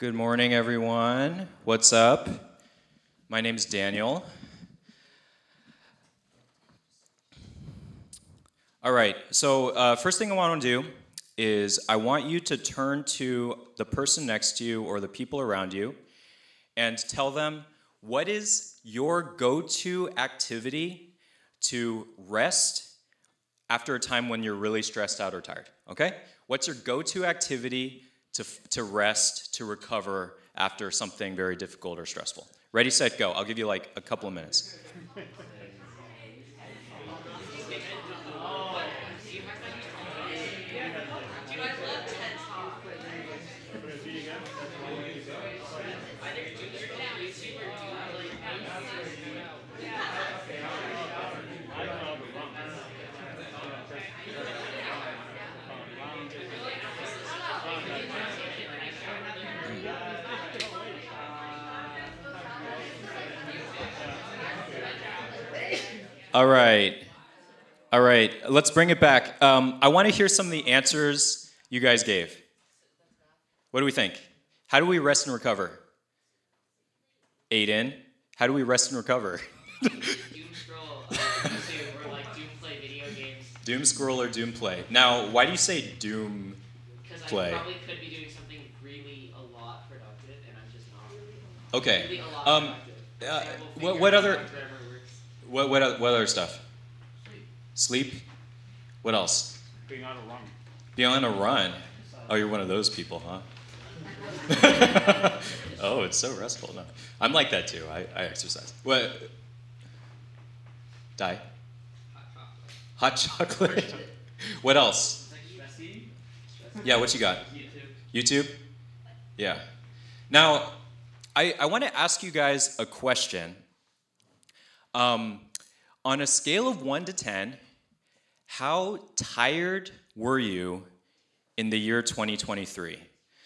Good morning, everyone. What's up? My name is Daniel. All right, so uh, first thing I want to do is I want you to turn to the person next to you or the people around you and tell them what is your go to activity to rest after a time when you're really stressed out or tired, okay? What's your go to activity to, to rest, to recover after something very difficult or stressful? Ready, set, go. I'll give you like a couple of minutes. All right. All right. Let's bring it back. Um, I want to hear some of the answers you guys gave. What do we think? How do we rest and recover? Aiden, how do we rest and recover? doom scroll, YouTube, or like doom play video games. Doom scroll or doom play. Now, why do you say doom Because Play. I probably could be doing something really a lot productive, and I'm just not. Really Okay. a lot Um, productive. uh, And I will what- what other-. What, what, what other stuff? Sleep. Sleep? What else? being on a run. Be on a run. Oh, you're one of those people, huh? oh, it's so restful. No, I'm like that too. I, I exercise. What? Die? Hot chocolate. what else? Yeah, what you got? YouTube. YouTube? Yeah. Now, I, I want to ask you guys a question. Um, on a scale of 1 to 10, how tired were you in the year 2023?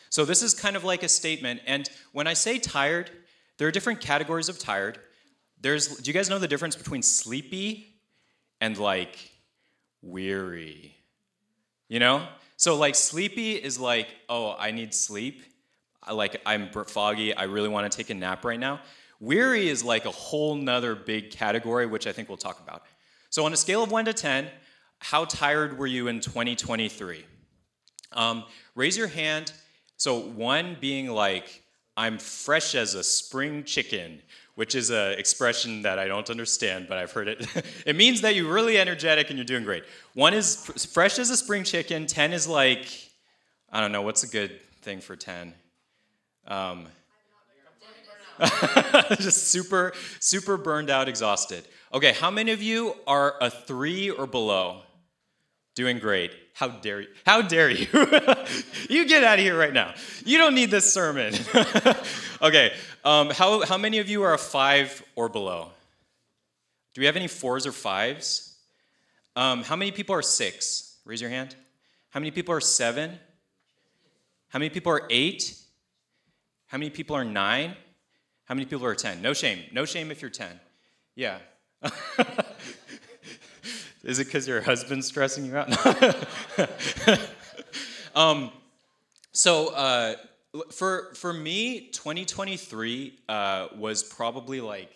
So, this is kind of like a statement. And when I say tired, there are different categories of tired. There's, do you guys know the difference between sleepy and like weary? You know? So, like, sleepy is like, oh, I need sleep. Like, I'm foggy. I really want to take a nap right now. Weary is like a whole nother big category, which I think we'll talk about. So, on a scale of 1 to 10, how tired were you in 2023? Um, raise your hand. So, one being like, I'm fresh as a spring chicken, which is an expression that I don't understand, but I've heard it. it means that you're really energetic and you're doing great. One is fresh as a spring chicken. 10 is like, I don't know, what's a good thing for 10? Um, just super, super burned out, exhausted. Okay, how many of you are a three or below? Doing great. How dare you? How dare you? you get out of here right now. You don't need this sermon. okay, um, how, how many of you are a five or below? Do we have any fours or fives? Um, how many people are six? Raise your hand. How many people are seven? How many people are eight? How many people are nine? How many people are 10? No shame. No shame if you're 10. Yeah. Is it because your husband's stressing you out? um, so uh, for for me, 2023 uh, was probably like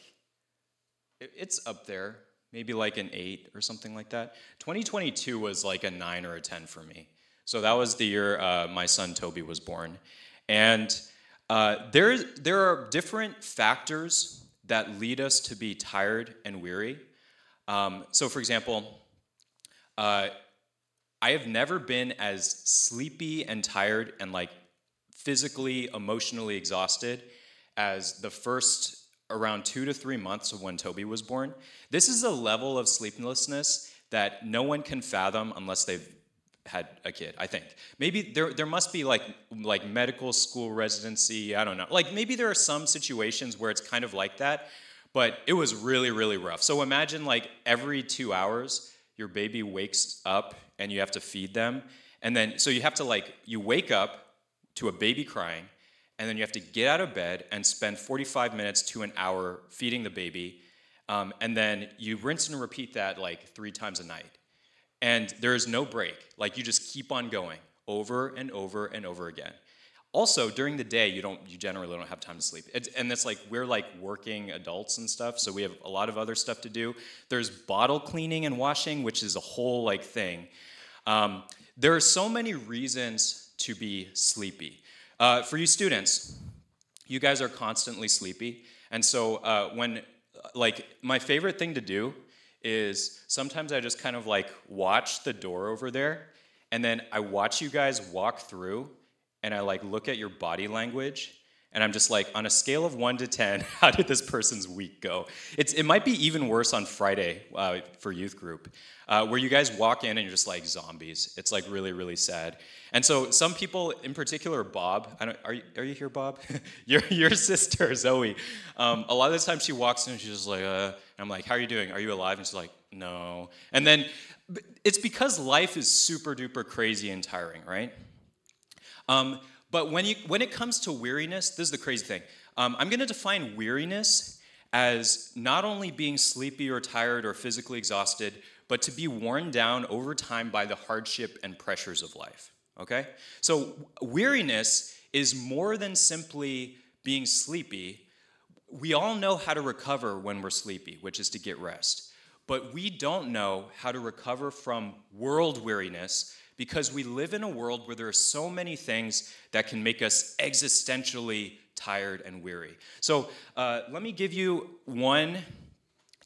it- it's up there, maybe like an eight or something like that. 2022 was like a nine or a 10 for me. So that was the year uh, my son Toby was born, and uh, there there are different factors that lead us to be tired and weary. Um, so, for example, uh, I have never been as sleepy and tired and like physically, emotionally exhausted as the first around two to three months of when Toby was born. This is a level of sleeplessness that no one can fathom unless they've had a kid i think. Maybe there, there must be like like medical school residency i don't know. Like maybe there are some situations where it's kind of like that but it was really really rough. So imagine like every two hours your baby wakes up and you have to feed them and then so you have to like you wake up to a baby crying and then you have to get out of bed and spend 45 minutes to an hour feeding the baby um, and then you rinse and repeat that like three times a night and there is no break. Like you just keep on going over and over and over again. Also during the day you don't you generally don't have time to sleep. And it's like we're like working adults and stuff so we have a lot of other stuff to do. There's bottle cleaning and washing which is a whole like thing. Um, there are so many reasons to be sleepy. Uh, for you students you guys are constantly sleepy. And so uh, when like my favorite thing to do is sometimes i just kind of like watch the door over there and then i watch you guys walk through and I like look at your body language and I'm just like, on a scale of one to 10, how did this person's week go? It's, it might be even worse on Friday uh, for youth group, uh, where you guys walk in and you're just like zombies. It's like really, really sad. And so some people, in particular, Bob, I don't, are, you, are you here, Bob? your, your sister, Zoe, um, a lot of the time she walks in and she's just like, uh, and I'm like, how are you doing? Are you alive? And she's like, no. And then it's because life is super duper crazy and tiring, right? Um, but when, you, when it comes to weariness, this is the crazy thing. Um, I'm going to define weariness as not only being sleepy or tired or physically exhausted, but to be worn down over time by the hardship and pressures of life. Okay? So, weariness is more than simply being sleepy. We all know how to recover when we're sleepy, which is to get rest. But we don't know how to recover from world weariness because we live in a world where there are so many things that can make us existentially tired and weary. So uh, let me give you one.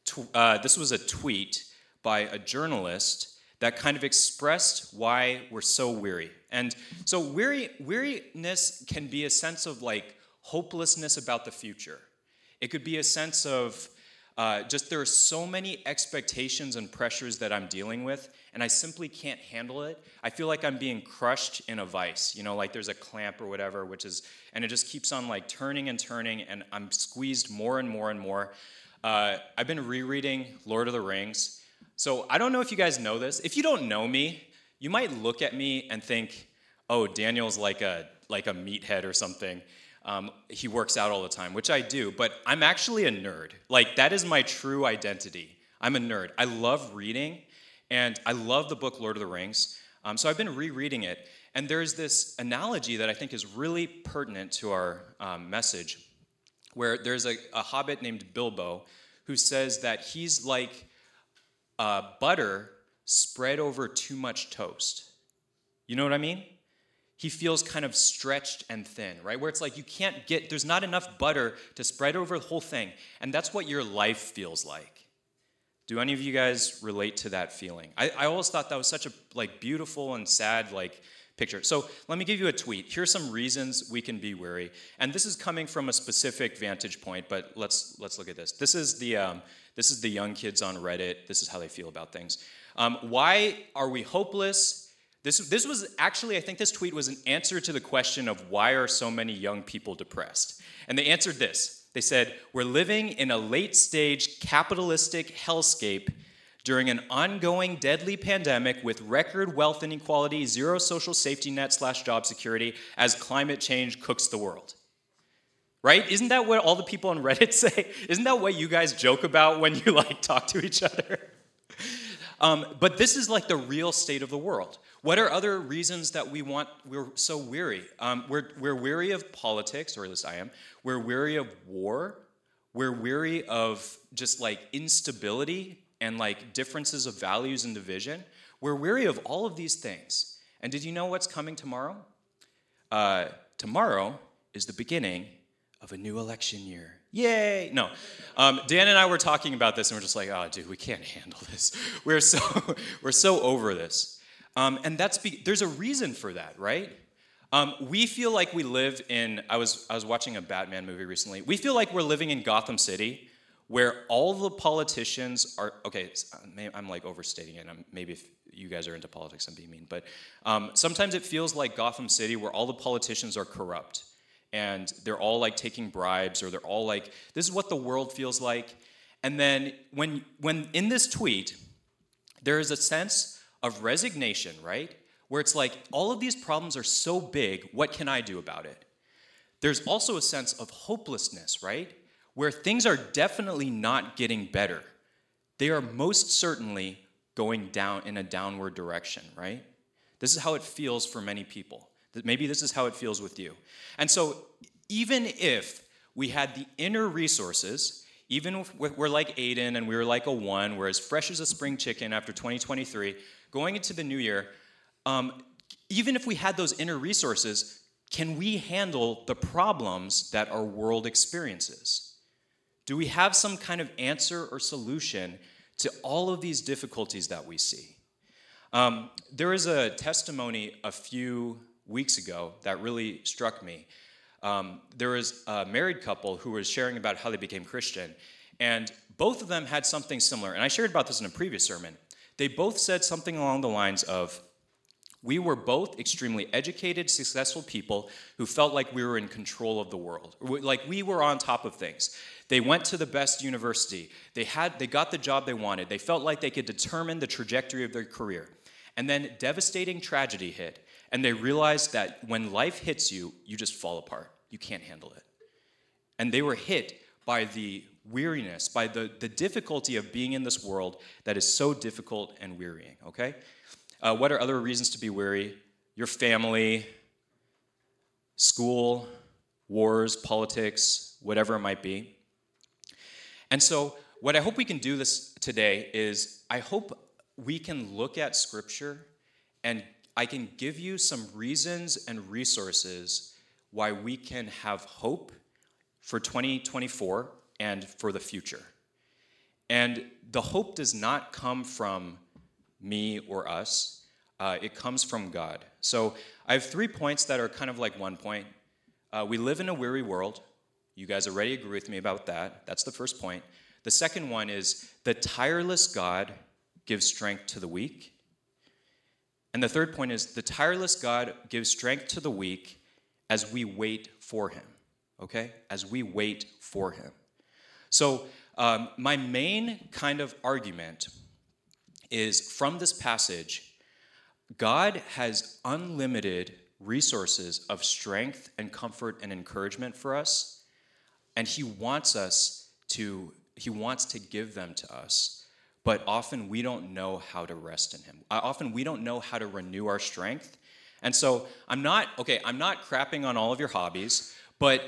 Tw- uh, this was a tweet by a journalist that kind of expressed why we're so weary. And so weary, weariness can be a sense of like hopelessness about the future. It could be a sense of uh, just there are so many expectations and pressures that I'm dealing with, and I simply can't handle it. I feel like I'm being crushed in a vice, you know, like there's a clamp or whatever, which is, and it just keeps on like turning and turning, and I'm squeezed more and more and more. Uh, I've been rereading Lord of the Rings. So I don't know if you guys know this. If you don't know me, you might look at me and think, oh, Daniel's like a, like a meathead or something. Um, he works out all the time, which I do, but I'm actually a nerd. Like, that is my true identity. I'm a nerd. I love reading, and I love the book Lord of the Rings. Um, so I've been rereading it. And there's this analogy that I think is really pertinent to our um, message, where there's a, a, hobbit named Bilbo who says that he's like uh, butter spread over too much toast. You know what I mean? He feels kind of stretched and thin, right? Where it's like you can't get, there's not enough butter to spread over the whole thing. And that's what your life feels like. Do any of you guys relate to that feeling? I, I always thought that was such a like beautiful and sad like picture. So let me give you a tweet. Here's some reasons we can be weary, and this is coming from a specific vantage point. But let's let's look at this. This is the um, this is the young kids on Reddit. This is how they feel about things. Um, why are we hopeless? This this was actually I think this tweet was an answer to the question of why are so many young people depressed, and they answered this. They said, We're living in a late stage capitalistic hellscape during an ongoing deadly pandemic with record wealth inequality, zero social safety net slash job security as climate change cooks the world. Right? Isn't that what all the people on Reddit say? Isn't that what you guys joke about when you like talk to each other? Um, but this is like the real state of the world. What are other reasons that we want, we're so weary? Um, we're, we're weary of politics, or at least I am. We're weary of war. We're weary of just like instability and like differences of values and division. We're weary of all of these things. And did you know what's coming tomorrow? Uh, tomorrow is the beginning of a new election year. Yay! No. Um, Dan and I were talking about this, and we're just like, oh, dude, we can't handle this. We're so, we're so over this. Um, and that's be- there's a reason for that, right? Um, we feel like we live in. I was I was watching a Batman movie recently. We feel like we're living in Gotham City, where all the politicians are. Okay, I'm like overstating it. I'm, maybe if you guys are into politics, I'm being mean, but um, sometimes it feels like Gotham City, where all the politicians are corrupt, and they're all like taking bribes, or they're all like, this is what the world feels like. And then when when in this tweet, there is a sense of resignation, right? Where it's like, all of these problems are so big, what can I do about it? There's also a sense of hopelessness, right? Where things are definitely not getting better. They are most certainly going down in a downward direction, right? This is how it feels for many people. That maybe this is how it feels with you. And so, even if we had the inner resources, even if we're like Aiden and we were like a one, we're as fresh as a spring chicken after 2023, going into the new year, um, even if we had those inner resources, can we handle the problems that our world experiences? Do we have some kind of answer or solution to all of these difficulties that we see? Um, there was a testimony a few weeks ago that really struck me. Um, there was a married couple who was sharing about how they became Christian, and both of them had something similar. And I shared about this in a previous sermon. They both said something along the lines of, we were both extremely educated, successful people who felt like we were in control of the world, like we were on top of things. They went to the best university. They had they got the job they wanted. They felt like they could determine the trajectory of their career. And then devastating tragedy hit, and they realized that when life hits you, you just fall apart. You can't handle it. And they were hit by the weariness, by the, the difficulty of being in this world that is so difficult and wearying, okay? Uh, what are other reasons to be weary? Your family, school, wars, politics, whatever it might be. And so, what I hope we can do this today is I hope we can look at Scripture and I can give you some reasons and resources why we can have hope for 2024 and for the future. And the hope does not come from me or us, uh, it comes from God. So I have three points that are kind of like one point. Uh, we live in a weary world. You guys already agree with me about that. That's the first point. The second one is the tireless God gives strength to the weak. And the third point is the tireless God gives strength to the weak as we wait for him. Okay? As we wait for him. So, um, my main kind of argument is from this passage God has unlimited resources of strength and comfort and encouragement for us, and He wants us to, He wants to give them to us but often we don't know how to rest in him. Uh, often we don't know how to renew our strength. And so I'm not, okay, I'm not crapping on all of your hobbies, but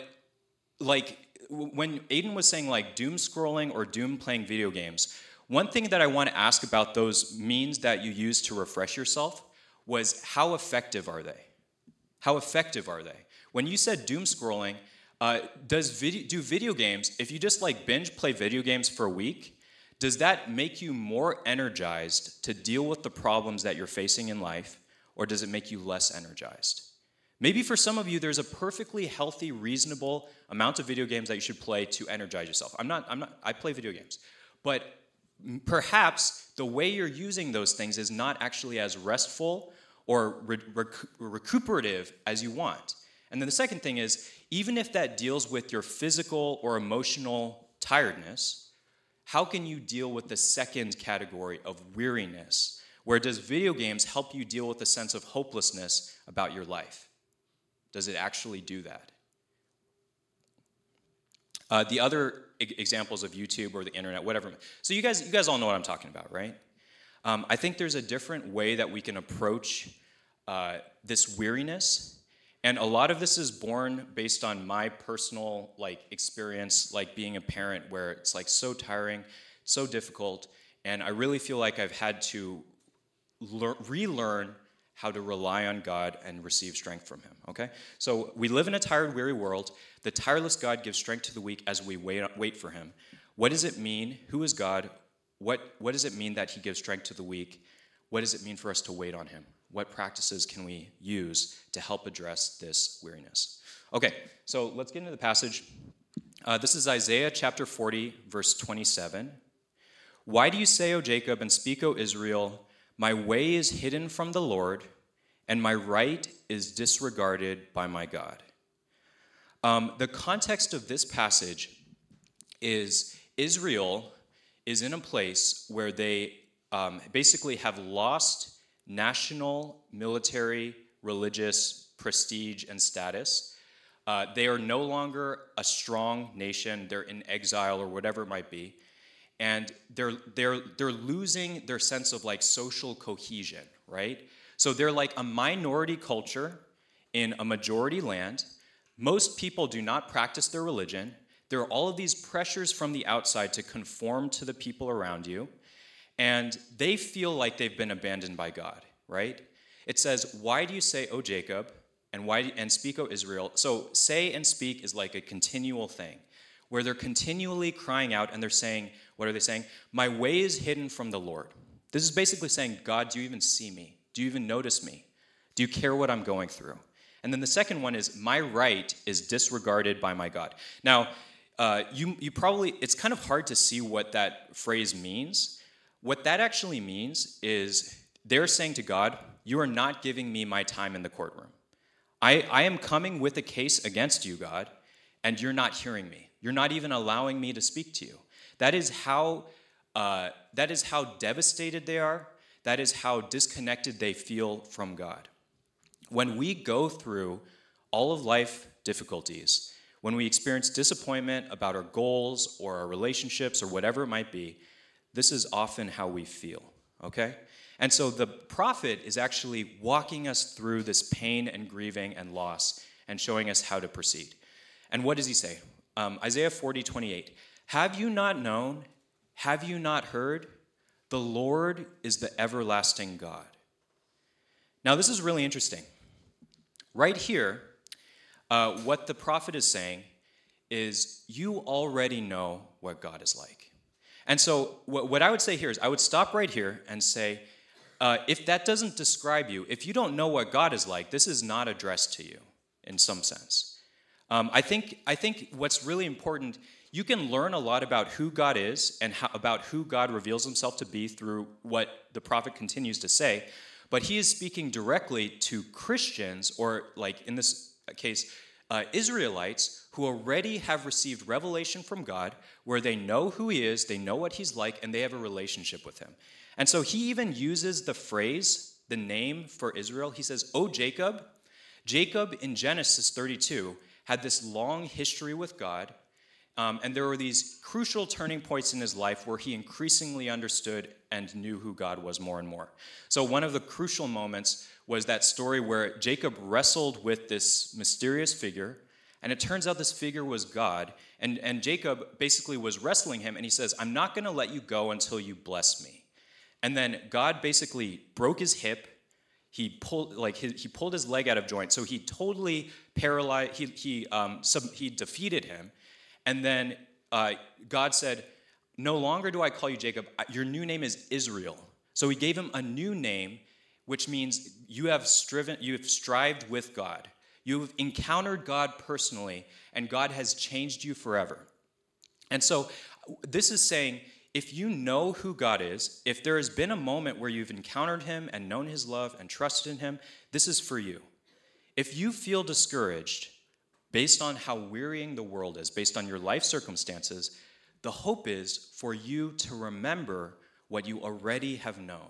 like when Aiden was saying like doom scrolling or doom playing video games, one thing that I want to ask about those means that you use to refresh yourself was how effective are they? How effective are they? When you said doom scrolling, uh, does video, do video games, if you just like binge play video games for a week, does that make you more energized to deal with the problems that you're facing in life, or does it make you less energized? Maybe for some of you, there's a perfectly healthy, reasonable amount of video games that you should play to energize yourself. I'm not, I'm not, I play video games. But perhaps the way you're using those things is not actually as restful or re- rec- recuperative as you want. And then the second thing is, even if that deals with your physical or emotional tiredness, how can you deal with the second category of weariness? Where does video games help you deal with a sense of hopelessness about your life? Does it actually do that? Uh, the other examples of YouTube or the internet, whatever. So you guys, you guys all know what I'm talking about, right? Um, I think there's a different way that we can approach uh, this weariness and a lot of this is born based on my personal like experience like being a parent where it's like so tiring so difficult and i really feel like i've had to lear- relearn how to rely on god and receive strength from him okay? So we live in a tired weary world. The tireless god gives strength to the weak as we wait, wait for him. What does it mean? Who is god? What, what does it mean that he gives strength to the weak? What does it mean for us to wait on him what practices can we use to help address this weariness? Okay, so let's get into the passage. Uh, this is Isaiah chapter 40, verse 27. Why do you say, O Jacob, and speak, O Israel, my way is hidden from the Lord, and my right is disregarded by my God? Um, the context of this passage is Israel is in a place where they um, basically have lost national, military, religious prestige and status. Uh, they are no longer a strong nation. They're in exile or whatever it might be. And they're, they're, they're losing their sense of like social cohesion, right? So they're like a minority culture in a majority land. Most people do not practice their religion. There are all of these pressures from the outside to conform to the people around you, and they feel like they've been abandoned by God, right? It says, Why do you say, O Jacob, and, why, and speak, O Israel? So, say and speak is like a continual thing where they're continually crying out and they're saying, What are they saying? My way is hidden from the Lord. This is basically saying, God, do you even see me? Do you even notice me? Do you care what I'm going through? And then the second one is, My right is disregarded by my God. Now, uh, you, you probably, it's kind of hard to see what that phrase means. What that actually means is they're saying to God, You are not giving me my time in the courtroom. I, I am coming with a case against you, God, and you're not hearing me. You're not even allowing me to speak to you. That is how, uh, that is how devastated they are. That is how disconnected they feel from God. When we go through all of life difficulties, when we experience disappointment about our goals or our relationships or whatever it might be, this is often how we feel, okay? And so the prophet is actually walking us through this pain and grieving and loss and showing us how to proceed. And what does he say? Um, Isaiah 40, 28. Have you not known? Have you not heard? The Lord is the everlasting God. Now, this is really interesting. Right here, uh, what the prophet is saying is you already know what God is like. And so, what, what I would say here is I would stop right here and say, uh, if that doesn't describe you, if you don't know what God is like, this is not addressed to you in some sense. Um, I, think, I think what's really important, you can learn a lot about who God is and how, about who God reveals himself to be through what the prophet continues to say, but he is speaking directly to Christians, or like in this case, uh, Israelites who already have received revelation from God, where they know who He is, they know what He's like, and they have a relationship with Him. And so He even uses the phrase, the name for Israel. He says, "O Jacob." Jacob in Genesis 32 had this long history with God, um, and there were these crucial turning points in his life where he increasingly understood and knew who God was more and more. So, one of the crucial moments was that story where Jacob wrestled with this mysterious figure, and it turns out this figure was God. And, and Jacob basically was wrestling him, and he says, I'm not going to let you go until you bless me. And then God basically broke his hip. He pulled like he, he pulled his leg out of joint, so he totally paralyzed. He he um, sub, he defeated him, and then uh, God said, "No longer do I call you Jacob. Your new name is Israel." So he gave him a new name which means you have striven, you have strived with God. You've encountered God personally, and God has changed you forever. And so, this is saying if you know who God is, if there has been a moment where you've encountered Him and known His love and trusted in Him, this is for you. If you feel discouraged based on how wearying the world is, based on your life circumstances, the hope is for you to remember what you already have known.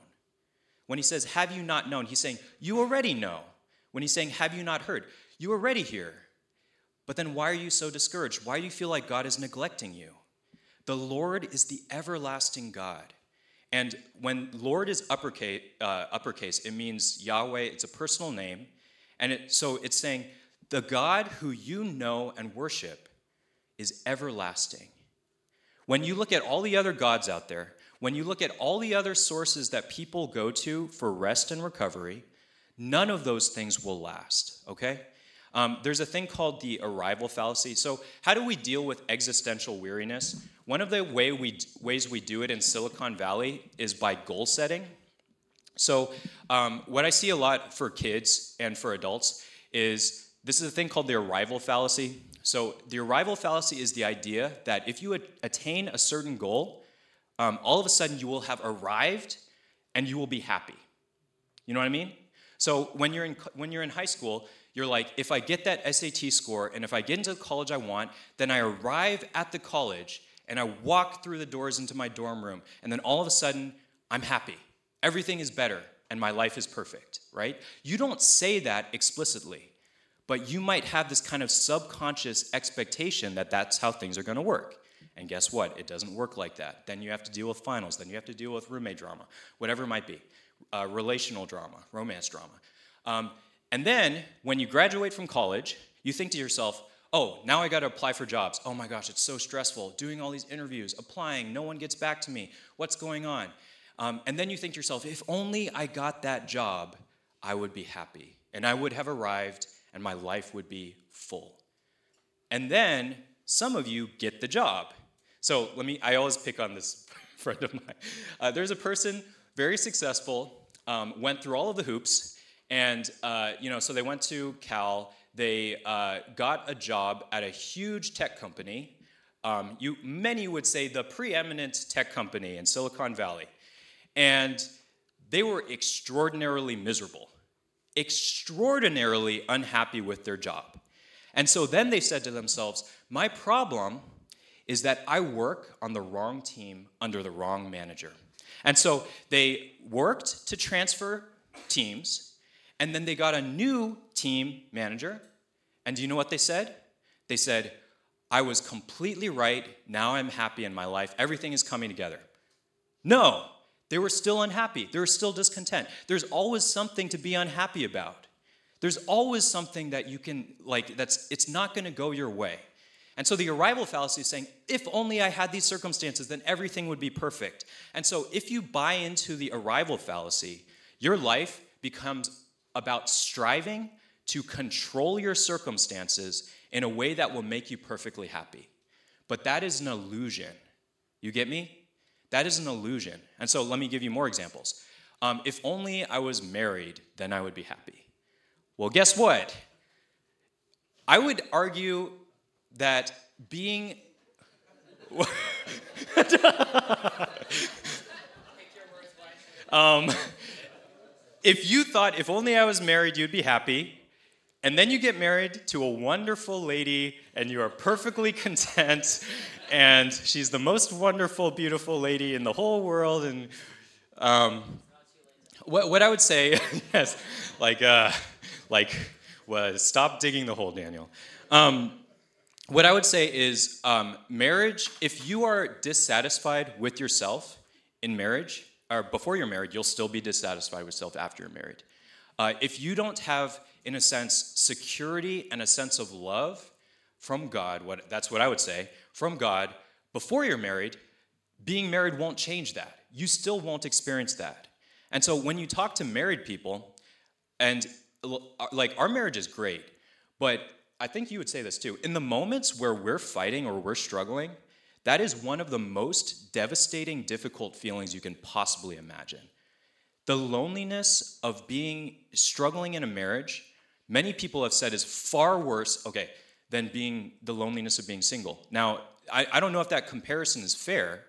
When he says, Have you not known? He's saying, You already know. When he's saying, Have you not heard? You already hear. But then why are you so discouraged? Why do you feel like God is neglecting you? The Lord is the everlasting God. And when Lord is uppercase, uh, uppercase, it means Yahweh, it's a personal name. And it, so it's saying, the God who you know and worship is everlasting. When you look at all the other gods out there, when you look at all the other sources that people go to for rest and recovery, none of those things will last, okay? Um, there's a thing called the arrival fallacy. So, how do we deal with existential weariness? One of the way we, ways we do it in Silicon Valley is by goal setting. So, um, what I see a lot for kids and for adults is this is a thing called the arrival fallacy. So, the arrival fallacy is the idea that if you attain a certain goal, um, all of a sudden you will have arrived and you will be happy. You know what I mean? So when you're in when you're in high school, you're like, if I get that SAT score and if I get into the college I want, then I arrive at the college and I walk through the doors into my dorm room, and then all of a sudden I'm happy. Everything is better and my life is perfect, right? You don't say that explicitly, but you might have this kind of subconscious expectation that that's how things are going to work. And guess what? It doesn't work like that. Then you have to deal with finals. Then you have to deal with roommate drama, whatever it might be, uh, relational drama, romance drama. Um, And then when you graduate from college, you think to yourself, oh, now I got to apply for jobs. Oh my gosh, it's so stressful. Doing all these interviews, applying, no one gets back to me. What's going on? Um, and then you think to yourself, if only I got that job, I would be happy. And I would have arrived and my life would be full. And then some of you get the job. So let me, I always pick on this friend of mine. Uh, there's a person, very successful, um, went through all of the hoops, and, uh, you know, so they went to Cal, they uh, got a job at a huge tech company. Um, you, many would say the preeminent tech company in Silicon Valley. And they were extraordinarily miserable, extraordinarily unhappy with their job. And so then they said to themselves, My problem is that I work on the wrong team under the wrong manager. And so they worked to transfer teams, and then they got a new team manager. And do you know what they said? They said, I was completely right. Now I'm happy in my life. Everything is coming together. No, they were still unhappy. They were still discontent. There's always something to be unhappy about. There's always something that you can, like, that's, it's not to go your way. And so the arrival fallacy is saying, if only I had these circumstances, then everything would be perfect. And so if you buy into the arrival fallacy, your life becomes about striving to control your circumstances in a way that will make you perfectly happy. But that is an illusion. You get me? That is an illusion. And so let me give you more examples. Um, if only I was married, then I would be happy. Well, guess what? I would argue that being. um, if you thought if only I was married, you'd be happy, and then you get married to a wonderful lady and you are perfectly content, and she's the most wonderful, beautiful lady in the whole world, and um, what, what I would say, yes, like, uh, like, was stop digging the hole, Daniel. Um, what I would say is um, marriage, if you are dissatisfied with yourself in marriage, or before you're married, you'll still be dissatisfied with yourself after you're married. Uh, if you don't have, in a sense, security and a sense of love from God, what, that's what I would say, from God, before you're married, being married won't change that. You still won't experience that. And so when you talk to married people, and like our marriage is great, but I think you would say this too. In the moments where we're fighting or we're struggling, that is one of the most devastating, difficult feelings you can possibly imagine. The loneliness of being struggling in a marriage, many people have said is far worse, okay, than being the loneliness of being single. Now, I, I don't know if that comparison is fair,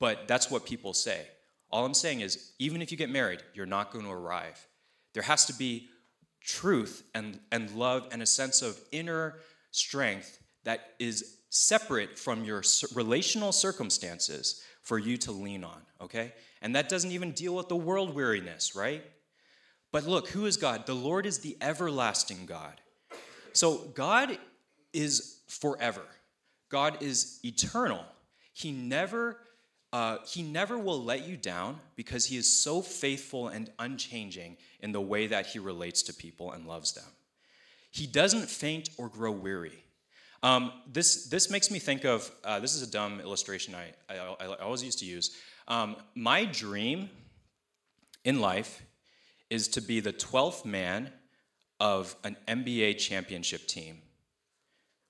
but that's what people say. All I'm saying is, even if you get married, you're not going to arrive. There has to be truth and, and love and a sense of inner strength that is separate from your relational circumstances for you to lean on, okay? And that doesn't even deal with the world weariness, right? But look, who is God? The Lord is the everlasting God. So God is forever. God is eternal. He never uh, he never will let you down because he is so faithful and unchanging in the way that he relates to people and loves them. He doesn't faint or grow weary. Um, this, this makes me think of uh, this is a dumb illustration I, I, I always used to use. Um, my dream in life is to be the 12th man of an NBA championship team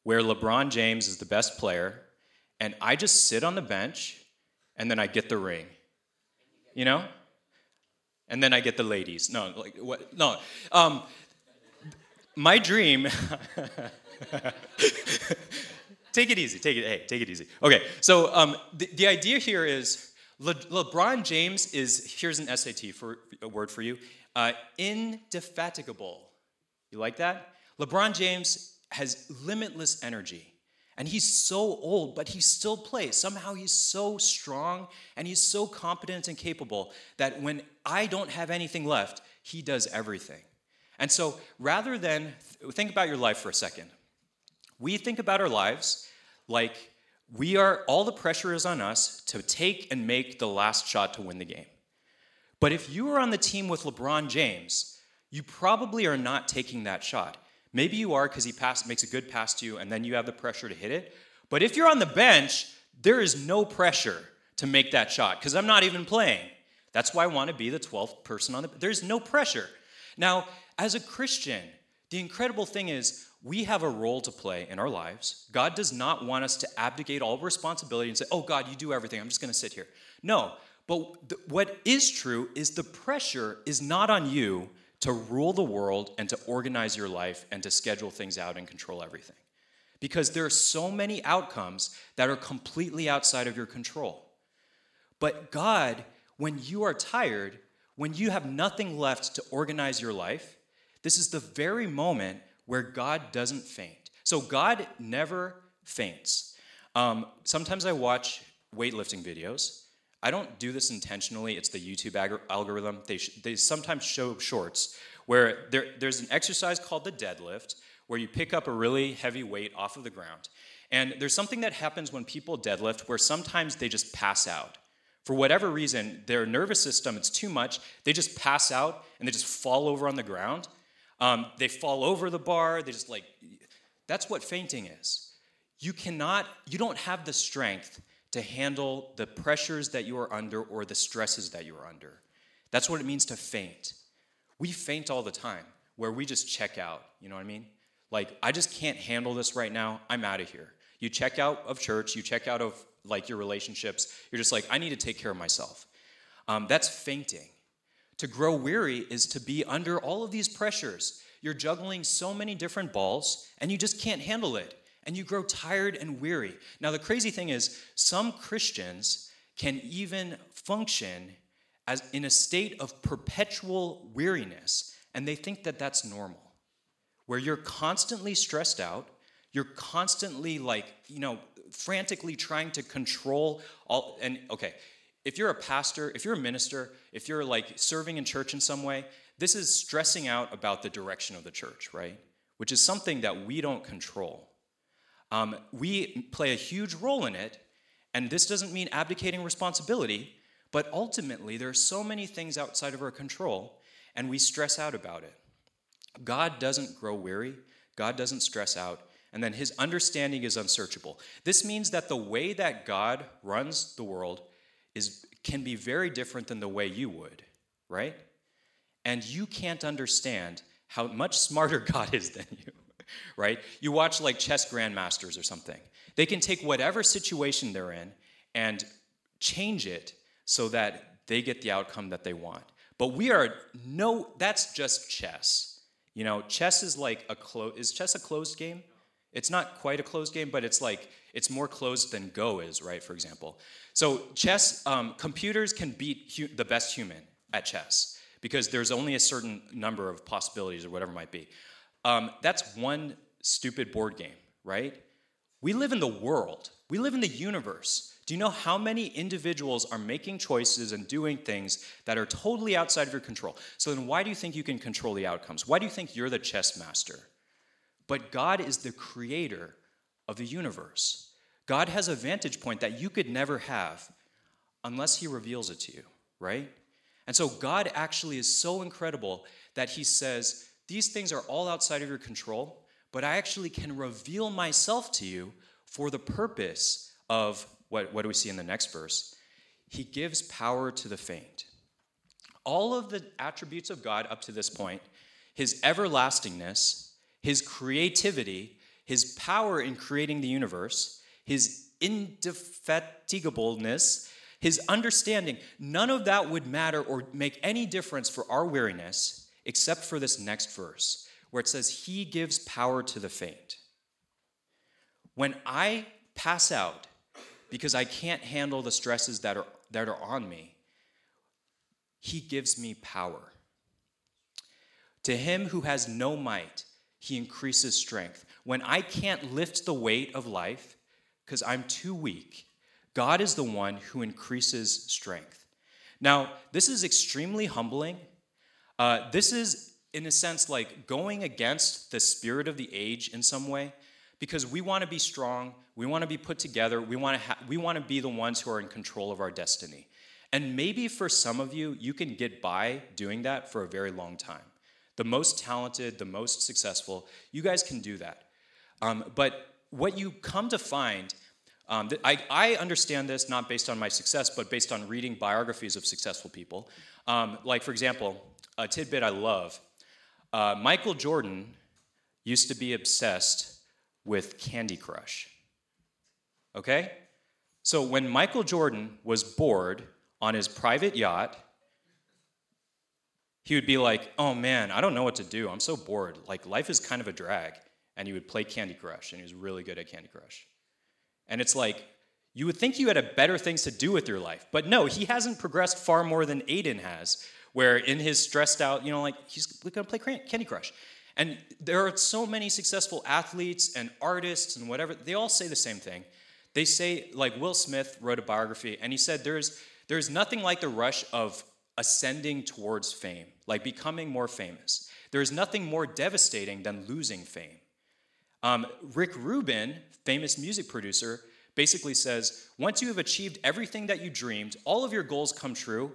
where LeBron James is the best player, and I just sit on the bench and then I get the ring. You know? And then I get the ladies. No, like what? No. Um, my dream. take it easy. Take it. Hey, take it easy. Okay. So um, the, the idea here is Le, LeBron James is here's an SAT for a word for you. Uh, indefatigable. You like that? LeBron James has limitless energy. And he's so old, but he still plays. Somehow he's so strong and he's so competent and capable that when I don't have anything left, he does everything. And so rather than think about your life for a second, we think about our lives like we are, all the pressure is on us to take and make the last shot to win the game. But if you are on the team with LeBron James, you probably are not taking that shot. Maybe you are because he pass, makes a good pass to you and then you have the pressure to hit it. But if you're on the bench, there is no pressure to make that shot because I'm not even playing. That's why I want to be the 12th person on the there's no pressure. Now, as a Christian, the incredible thing is we have a role to play in our lives. God does not want us to abdicate all responsibility and say, "Oh God, you do everything. I'm just going to sit here." No, but th- what is true is the pressure is not on you to rule the world and to organize your life and to schedule things out and control everything. Because there are so many outcomes that are completely outside of your control. But God, when you are tired, when you have nothing left to organize your life, this is the very moment where God doesn't faint. So God never faints. Um, sometimes I watch weightlifting videos. I don't do this intentionally. It's the YouTube ag- algorithm. They, sh- they sometimes show shorts where there, there's an exercise called the deadlift where you pick up a really heavy weight off of the ground. And there's something that happens when people deadlift where sometimes they just pass out. For whatever reason, their nervous system, it's too much. They just pass out and they just fall over on the ground. Um, they fall over the bar. They just like, that's what fainting is. You cannot, you don't have the strength to handle the pressures that you are under or the stresses that you are under. That's what it means to faint. We faint all the time, where we just check out. You know what I mean? Like, I just can't handle this right now. I'm out of here. You check out of church, you check out of like your relationships. You're just like, I need to take care of myself. Um, that's fainting. To grow weary is to be under all of these pressures. You're juggling so many different balls, and you just can't handle it and you grow tired and weary. Now, the crazy thing is, some Christians can even function as in a state of perpetual weariness, and they think that that's normal, where you're constantly stressed out, you're constantly like, you know, frantically trying to control all. And okay, if you're a pastor, if you're a minister, if you're like serving in church in some way, this is stressing out about the direction of the church, right? Which is something that we don't control. Um, we play a huge role in it, and this doesn't mean abdicating responsibility, but ultimately, there are so many things outside of our control, and we stress out about it. God doesn't grow weary, God doesn't stress out, and then his understanding is unsearchable. This means that the way that God runs the world is, can be very different than the way you would, right? And you can't understand how much smarter God is than you right? You watch like chess grandmasters or something. They can take whatever situation they're in and change it so that they get the outcome that they want. But we are no, that's just chess. You know, chess is like a close, is chess a closed game? It's not quite a closed game, but it's like, it's more closed than Go is, right, for example. So chess, um, computers can beat hu- the best human at chess because there's only a certain number of possibilities or whatever might be. Um, that's one stupid board game, right? We live in the world, we live in the universe. Do you know how many individuals are making choices and doing things that are totally outside of your control? So then, why do you think you can control the outcomes? Why do you think you're the chess master? But God is the creator of the universe. God has a vantage point that you could never have unless He reveals it to you, right? And so, God actually is so incredible that He says, these things are all outside of your control, but I actually can reveal myself to you for the purpose of what, what do we see in the next verse? He gives power to the faint. All of the attributes of God up to this point, his everlastingness, his creativity, his power in creating the universe, his indefatigableness, his understanding, none of that would matter or make any difference for our weariness except for this next verse where it says, He gives power to the faint. When I pass out because I can't handle the stresses that are, that are on me, He gives me power. To him who has no might, He increases strength. When I can't lift the weight of life because I'm too weak, God is the one who increases strength. Now, this is extremely humbling uh, this is, in a sense, like going against the spirit of the age in some way, because we want to be strong, we want to be put together, we want to ha- we want to be the ones who are in control of our destiny. And maybe for some of you, you can get by doing that for a very long time. the most talented, the most successful. You guys can do that. Um, but what you come to find, um, I, I, understand this not based on my success, but based on reading biographies of successful people. Um, like, for example, a tidbit I love uh, Michael Jordan used to be obsessed with Candy Crush. Okay? So when Michael Jordan was bored on his private yacht, he would be like, oh man, I don't know what to do. I'm so bored. Like, life is kind of a drag. And he would play Candy Crush, and he was really good at Candy Crush. And it's like, you would think you had a better things to do with your life. But no, he hasn't progressed far more than Aiden has, where in his stressed out, you know, like, he's gonna play Candy Crush. And there are so many successful athletes and artists and whatever, they all say the same thing. They say, like Will Smith wrote a biography, and he said there's, there's nothing like the rush of ascending towards fame, like becoming more famous. There's nothing more devastating than losing fame. Um, Rick Rubin, famous music producer, basically says once you have achieved everything that you dreamed, all of your goals come true,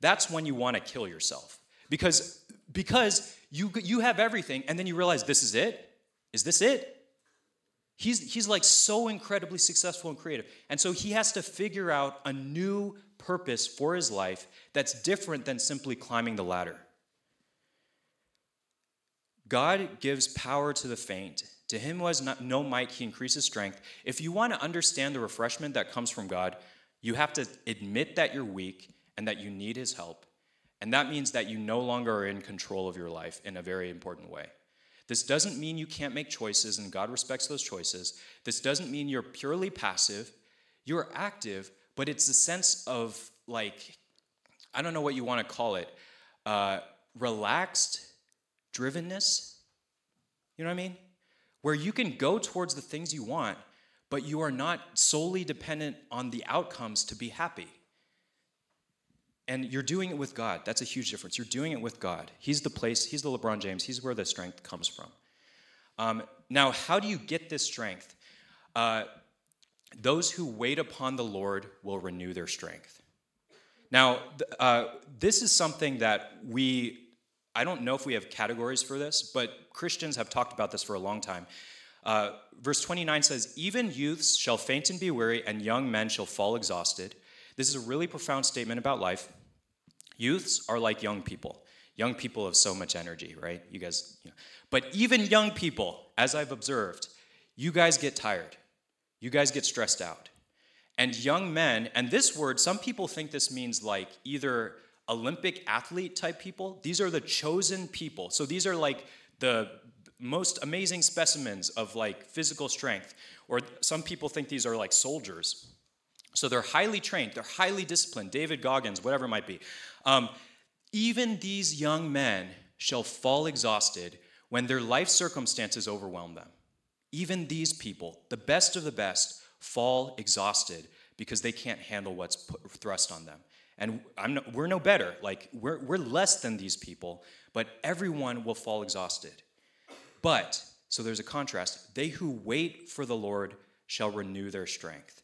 that's when you want to kill yourself. Because, because you, you have everything, and then you realize this is it? Is this it? He's, he's like so incredibly successful and creative. And so he has to figure out a new purpose for his life that's different than simply climbing the ladder. God gives power to the faint. To him who has no might, he increases strength. If you want to understand the refreshment that comes from God, you have to admit that you're weak and that you need his help. And that means that you no longer are in control of your life in a very important way. This doesn't mean you can't make choices and God respects those choices. This doesn't mean you're purely passive. You're active, but it's a sense of like, I don't know what you want to call it, uh, relaxed drivenness. You know what I mean? Where you can go towards the things you want, but you are not solely dependent on the outcomes to be happy. And you're doing it with God. That's a huge difference. You're doing it with God. He's the place, He's the LeBron James, He's where the strength comes from. Um, now, how do you get this strength? Uh, those who wait upon the Lord will renew their strength. Now, uh, this is something that we, I don't know if we have categories for this, but Christians have talked about this for a long time. Uh, verse 29 says, Even youths shall faint and be weary, and young men shall fall exhausted. This is a really profound statement about life. Youths are like young people. Young people have so much energy, right? You guys, you know. but even young people, as I've observed, you guys get tired. You guys get stressed out. And young men, and this word, some people think this means like either Olympic athlete type people. These are the chosen people. So these are like the most amazing specimens of like physical strength. Or some people think these are like soldiers. So they're highly trained, they're highly disciplined, David Goggins, whatever it might be. Um, even these young men shall fall exhausted when their life circumstances overwhelm them. Even these people, the best of the best, fall exhausted because they can't handle what's put, thrust on them. And no, we're no better. Like, we're, we're less than these people, but everyone will fall exhausted. But, so there's a contrast, they who wait for the Lord shall renew their strength.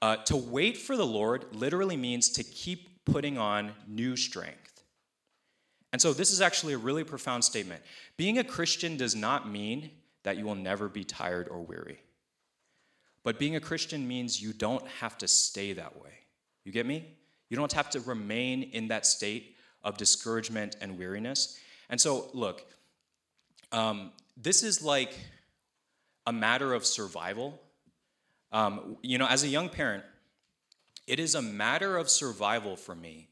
Uh, to wait for the Lord literally means to keep putting on new strength. And so this is actually a really profound statement. Being a Christian does not mean that you will never be tired or weary. But being a Christian means you don't have to stay that way. You get me? You don't have to remain in that state of discouragement and weariness. And so, look, um, this is like a matter of survival. Um, you know, as a young parent, it is a matter of survival for me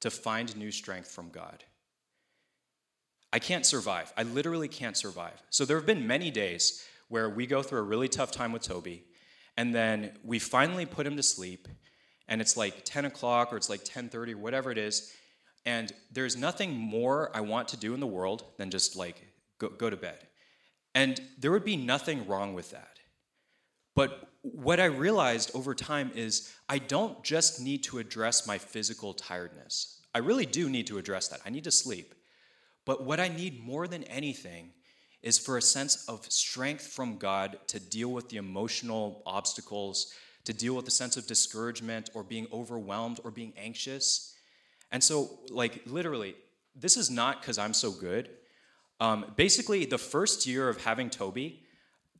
to find new strength from God. I can't survive. I literally can't survive. So there have been many days where we go through a really tough time with Toby, and then we finally put him to sleep, and it's like 10 o'clock or it's like 10:30, or whatever it is, and there's nothing more I want to do in the world than just like go, go to bed. And there would be nothing wrong with that. But what I realized over time is I don't just need to address my physical tiredness. I really do need to address that. I need to sleep. But what I need more than anything is for a sense of strength from God to deal with the emotional obstacles, to deal with the sense of discouragement or being overwhelmed or being anxious. And so, like, literally, this is not because I'm so good. Um, basically, the first year of having Toby,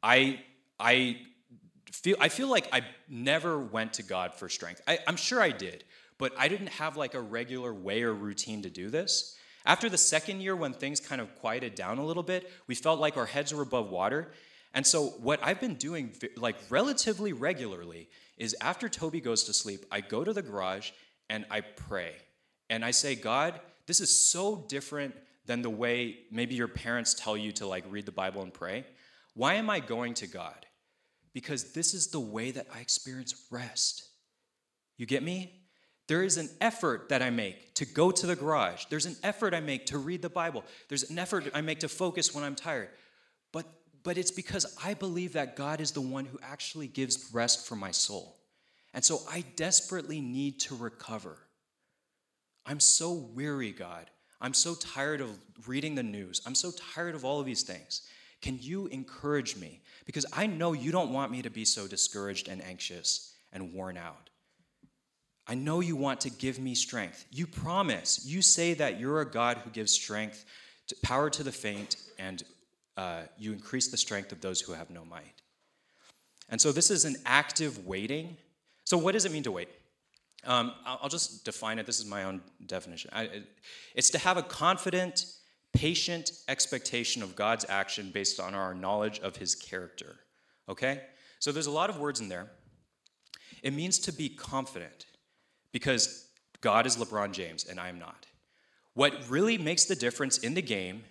I I feel I feel like I never went to God for strength. I, I'm sure I did, but I didn't have like a regular way or routine to do this. After the second year, when things kind of quieted down a little bit, we felt like our heads were above water. And so, what I've been doing like relatively regularly is after Toby goes to sleep, I go to the garage and I pray. And I say, God, this is so different than the way maybe your parents tell you to like read the Bible and pray. Why am I going to God? Because this is the way that I experience rest. You get me? There is an effort that I make to go to the garage. There's an effort I make to read the Bible. There's an effort I make to focus when I'm tired. But, but it's because I believe that God is the one who actually gives rest for my soul. And so I desperately need to recover. I'm so weary, God. I'm so tired of reading the news. I'm so tired of all of these things. Can you encourage me? Because I know you don't want me to be so discouraged and anxious and worn out. I know you want to give me strength. You promise. You say that you're a God who gives strength, to, power to the faint, and uh, you increase the strength of those who have no might. And so this is an active waiting. So, what does it mean to wait? Um, I'll just define it. This is my own definition. I, it's to have a confident, patient expectation of God's action based on our knowledge of his character. Okay? So there's a lot of words in there. It means to be confident because God is LeBron James and I am not. What really makes the difference in the game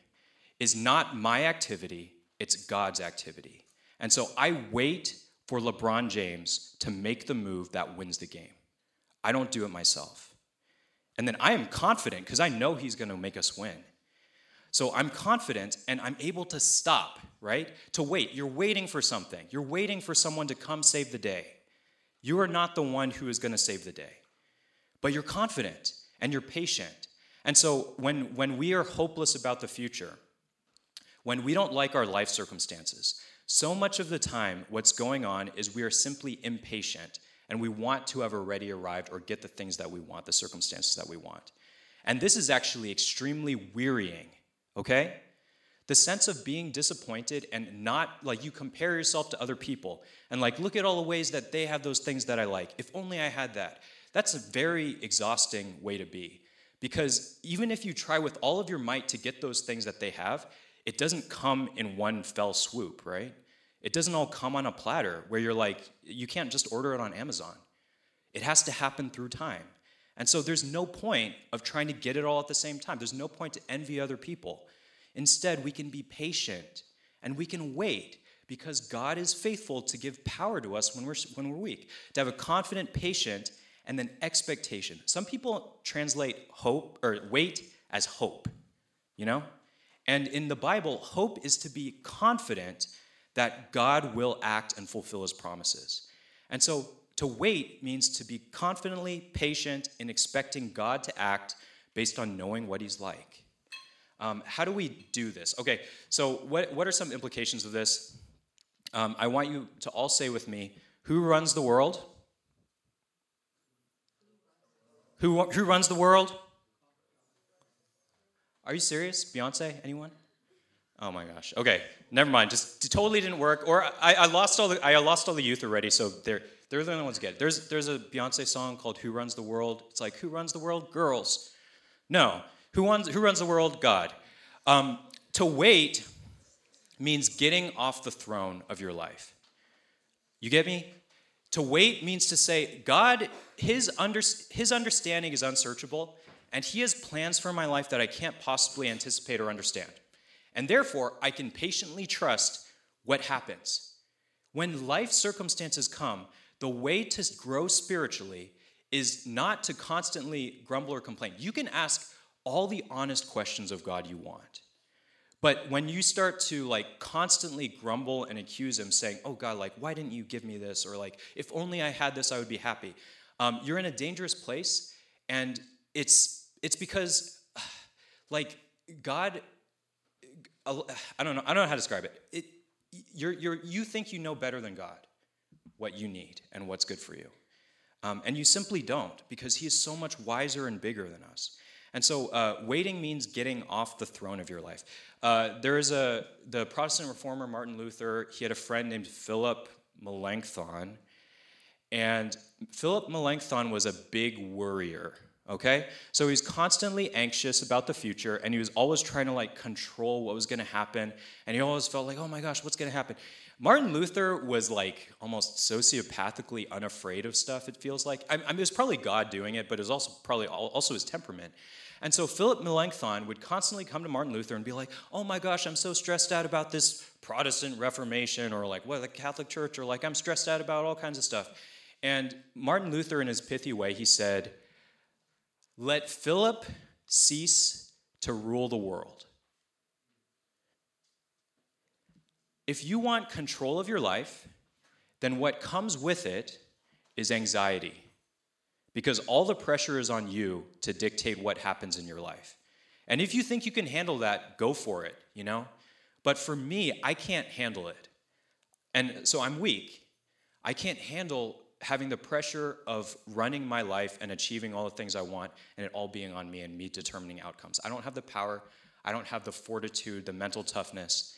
is not my activity, it's God's activity. And so I wait for LeBron James to make the move that wins the game. I don't do it myself. And then I am confident because I know he's going to make us win. So I'm confident and I'm able to stop, right? To wait. You're waiting for something. You're waiting for someone to come save the day. You are not the one who is going to save the day. But you're confident and you're patient. And so when, when we are hopeless about the future, when we don't like our life circumstances, so much of the time what's going on is we are simply impatient and we want to have already arrived or get the things that we want, the circumstances that we want. And this is actually extremely wearying, okay? The sense of being disappointed and not like you compare yourself to other people and like look at all the ways that they have those things that I like. If only I had that. That's a very exhausting way to be. Because even if you try with all of your might to get those things that they have, it doesn't come in one fell swoop, right? It doesn't all come on a platter where you're like, you can't just order it on Amazon. It has to happen through time. And so there's no point of trying to get it all at the same time. There's no point to envy other people. Instead, we can be patient and we can wait because God is faithful to give power to us when we're, when we're weak, to have a confident, patient, and then expectation. Some people translate hope or wait as hope, you know? And in the Bible, hope is to be confident that God will act and fulfill his promises. And so to wait means to be confidently patient in expecting God to act based on knowing what he's like. Um, how do we do this? Okay, so what, what are some implications of this? Um, I want you to all say with me who runs the world? Who, who runs the world? Are you serious? Beyonce? Anyone? Oh my gosh. Okay, never mind. Just totally didn't work. Or I, I lost all the I lost all the youth already. So they're they're the only ones get it. There's there's a Beyonce song called "Who Runs the World." It's like who runs the world? Girls. No. Who runs Who runs the world? God. Um, to wait means getting off the throne of your life. You get me? To wait means to say, God, his, under, his understanding is unsearchable, and He has plans for my life that I can't possibly anticipate or understand. And therefore, I can patiently trust what happens. When life circumstances come, the way to grow spiritually is not to constantly grumble or complain. You can ask all the honest questions of God you want. But when you start to like constantly grumble and accuse him, saying, Oh God, like, why didn't you give me this? Or like, if only I had this, I would be happy. Um, you're in a dangerous place. And it's, it's because, like, God I don't know. I don't know how to describe it. it you're, you're, you think you know better than God what you need and what's good for you. Um, and you simply don't because He is so much wiser and bigger than us. And so uh, waiting means getting off the throne of your life. Uh, there is a the Protestant reformer Martin Luther. He had a friend named Philip Melanchthon, and Philip Melanchthon was a big worrier. Okay, so he's constantly anxious about the future, and he was always trying to like control what was going to happen, and he always felt like, oh my gosh, what's going to happen? Martin Luther was like almost sociopathically unafraid of stuff. It feels like I, I mean, it was probably God doing it, but it was also probably also his temperament. And so Philip Melanchthon would constantly come to Martin Luther and be like, "Oh my gosh, I'm so stressed out about this Protestant Reformation, or like what the Catholic Church, or like I'm stressed out about all kinds of stuff." And Martin Luther, in his pithy way, he said, "Let Philip cease to rule the world." If you want control of your life, then what comes with it is anxiety because all the pressure is on you to dictate what happens in your life. And if you think you can handle that, go for it, you know? But for me, I can't handle it. And so I'm weak. I can't handle having the pressure of running my life and achieving all the things I want and it all being on me and me determining outcomes. I don't have the power, I don't have the fortitude, the mental toughness.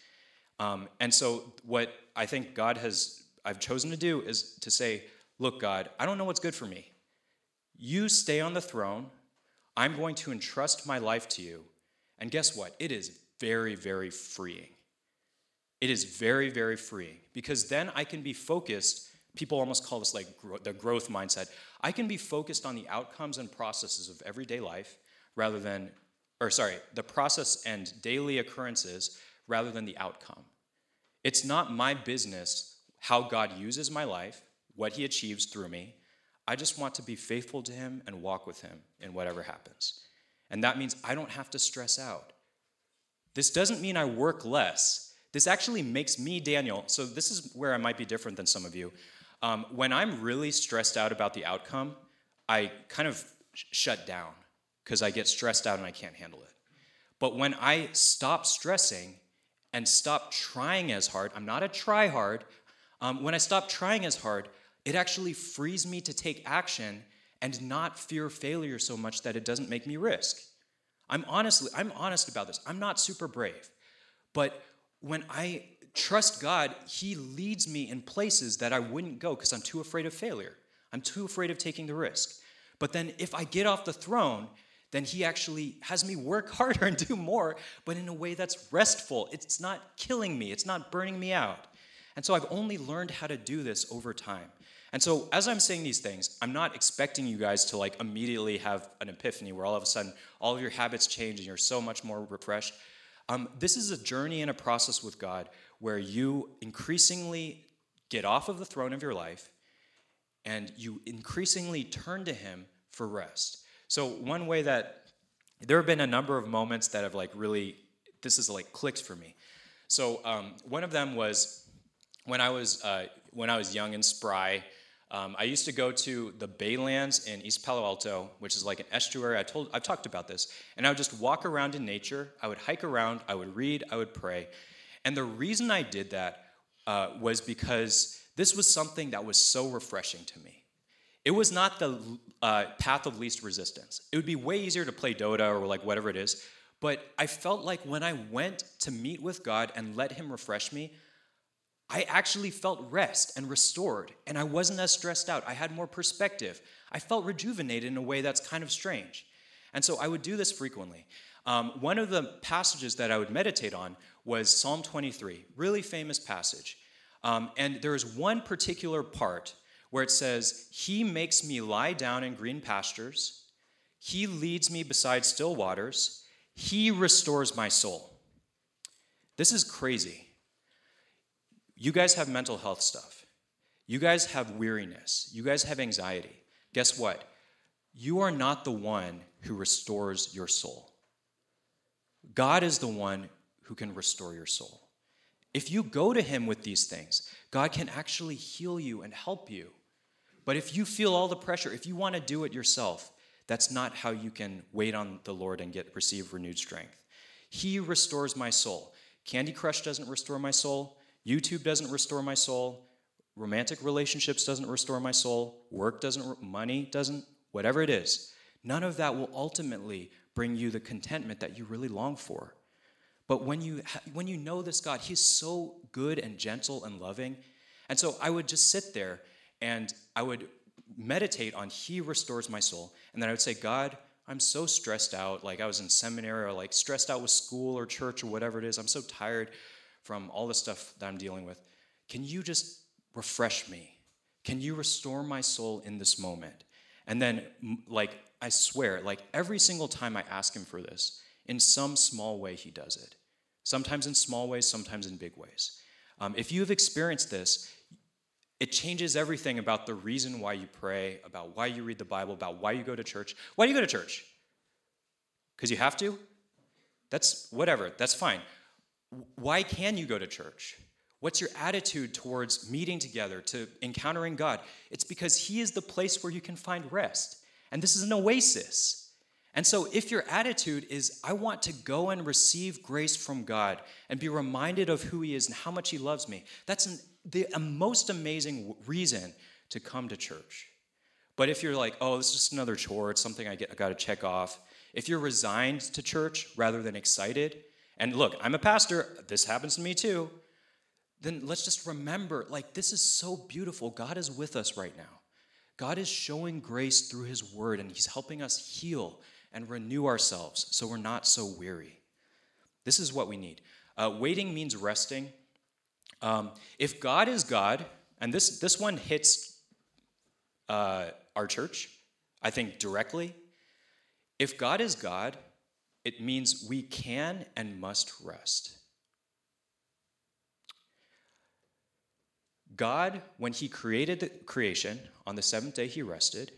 Um, and so, what I think God has, I've chosen to do is to say, Look, God, I don't know what's good for me. You stay on the throne. I'm going to entrust my life to you. And guess what? It is very, very freeing. It is very, very freeing because then I can be focused. People almost call this like the growth mindset. I can be focused on the outcomes and processes of everyday life rather than, or sorry, the process and daily occurrences rather than the outcome. It's not my business how God uses my life, what he achieves through me. I just want to be faithful to Him and walk with Him in whatever happens. And that means I don't have to stress out. This doesn't mean I work less. This actually makes me, Daniel, so this is where I might be different than some of you. Um, when I'm really stressed out about the outcome, I kind of sh- shut down because I get stressed out and I can't handle it. But when I stop stressing and stop trying as hard, I'm not a try hard. Um, when I stop trying as hard, it actually frees me to take action and not fear failure so much that it doesn't make me risk. I'm honestly, I'm honest about this. I'm not super brave. But when I trust God, He leads me in places that I wouldn't go because I'm too afraid of failure. I'm too afraid of taking the risk. But then if I get off the throne, then He actually has me work harder and do more, but in a way that's restful. It's not killing me, it's not burning me out. And so I've only learned how to do this over time. And so as I'm saying these things, I'm not expecting you guys to like immediately have an epiphany where all of a sudden all of your habits change and you're so much more refreshed. Um, this is a journey and a process with God where you increasingly get off of the throne of your life and you increasingly turn to Him for rest. So, one way that there have been a number of moments that have like really, this is like clicked for me. So, um, one of them was when I was, uh, when I was young and spry. Um, I used to go to the Baylands in East Palo Alto, which is like an estuary. I told, I've talked about this. And I would just walk around in nature. I would hike around. I would read. I would pray. And the reason I did that uh, was because this was something that was so refreshing to me. It was not the uh, path of least resistance. It would be way easier to play Dota or like whatever it is. But I felt like when I went to meet with God and let Him refresh me, I actually felt rest and restored, and I wasn't as stressed out. I had more perspective. I felt rejuvenated in a way that's kind of strange. And so I would do this frequently. Um, one of the passages that I would meditate on was Psalm 23, really famous passage. Um, and there's one particular part where it says, He makes me lie down in green pastures, He leads me beside still waters, He restores my soul. This is crazy you guys have mental health stuff. You guys have weariness. You guys have anxiety. Guess what? You are not the one who restores your soul. God is the one who can restore your soul. If you go to Him with these things, God can actually heal you and help you. But if you feel all the pressure, if you want to do it yourself, that's not how you can wait on the Lord and get receive renewed strength. He restores my soul. Candy Crush doesn't restore my soul. YouTube doesn't restore my soul. Romantic relationships doesn't restore my soul. Work doesn't, money doesn't, whatever it is. None of that will ultimately bring you the contentment that you really long for. But when you, when you know this God, He's so good and gentle and loving. And so I would just sit there and I would meditate on He restores my soul. And then I would say, God, I'm so stressed out. Like I was in seminary or like stressed out with school or church or whatever it is. I'm so tired from all the stuff that I'm dealing with. Can you just refresh me? Can you restore my soul in this moment? And then, like, I swear, like every single time I ask Him for this, in some small way, He does it. Sometimes in small ways, sometimes in big ways. Um, if you have experienced this, it changes everything about the reason why you pray, about why you read the Bible, about why you go to church. Why do you go to church? Because you have to? That's whatever, that's fine. Why can you go to church? What's your attitude towards meeting together, to encountering God? It's because He is the place where you can find rest. And this is an oasis. And so, if your attitude is, I want to go and receive grace from God and be reminded of who He is and how much He loves me, that's an, the most amazing reason to come to church. But if you're like, oh, this is just another chore, it's something I, get, I got to check off, if you're resigned to church rather than excited, and look, I'm a pastor, this happens to me too then let's just remember like, this is so beautiful. God is with us right now. God is showing grace through His word, and He's helping us heal and renew ourselves so we're not so weary. This is what we need. Uh, waiting means resting. Um, if God is God, and this, this one hits uh, our church, I think directly. If God is God, it means we can and must rest. God, when He created the creation, on the seventh day He rested.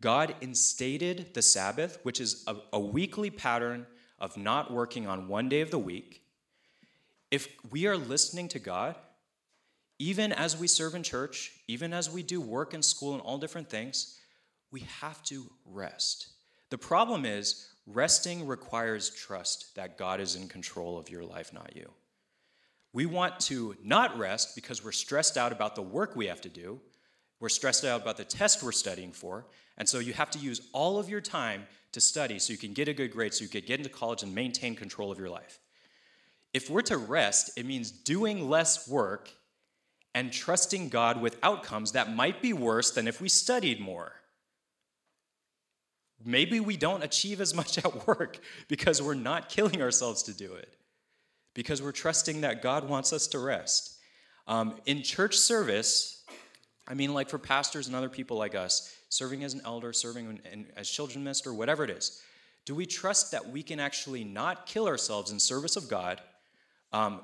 God instated the Sabbath, which is a, a, weekly pattern of not working on one day of the week. If we are listening to God, even as we serve in church, even as we do work in school and all different things, we have to rest. The problem is, resting requires trust that God is in control of your life, not you. We want to not rest because we're stressed out about the work we have to do. We're stressed out about the test we're studying for. And so you have to use all of your time to study so you can get a good grade, so you can get into college and maintain control of your life. If we're to rest, it means doing less work and trusting God with outcomes that might be worse than if we studied more. Maybe we don't achieve as much at work because we're not killing ourselves to do it because we're trusting that God wants us to rest. Um, in church service, I mean, like for pastors and other people like us, serving as an elder, serving in, in, as children minister, whatever it is, do we trust that we can actually not kill ourselves in service of God? Um,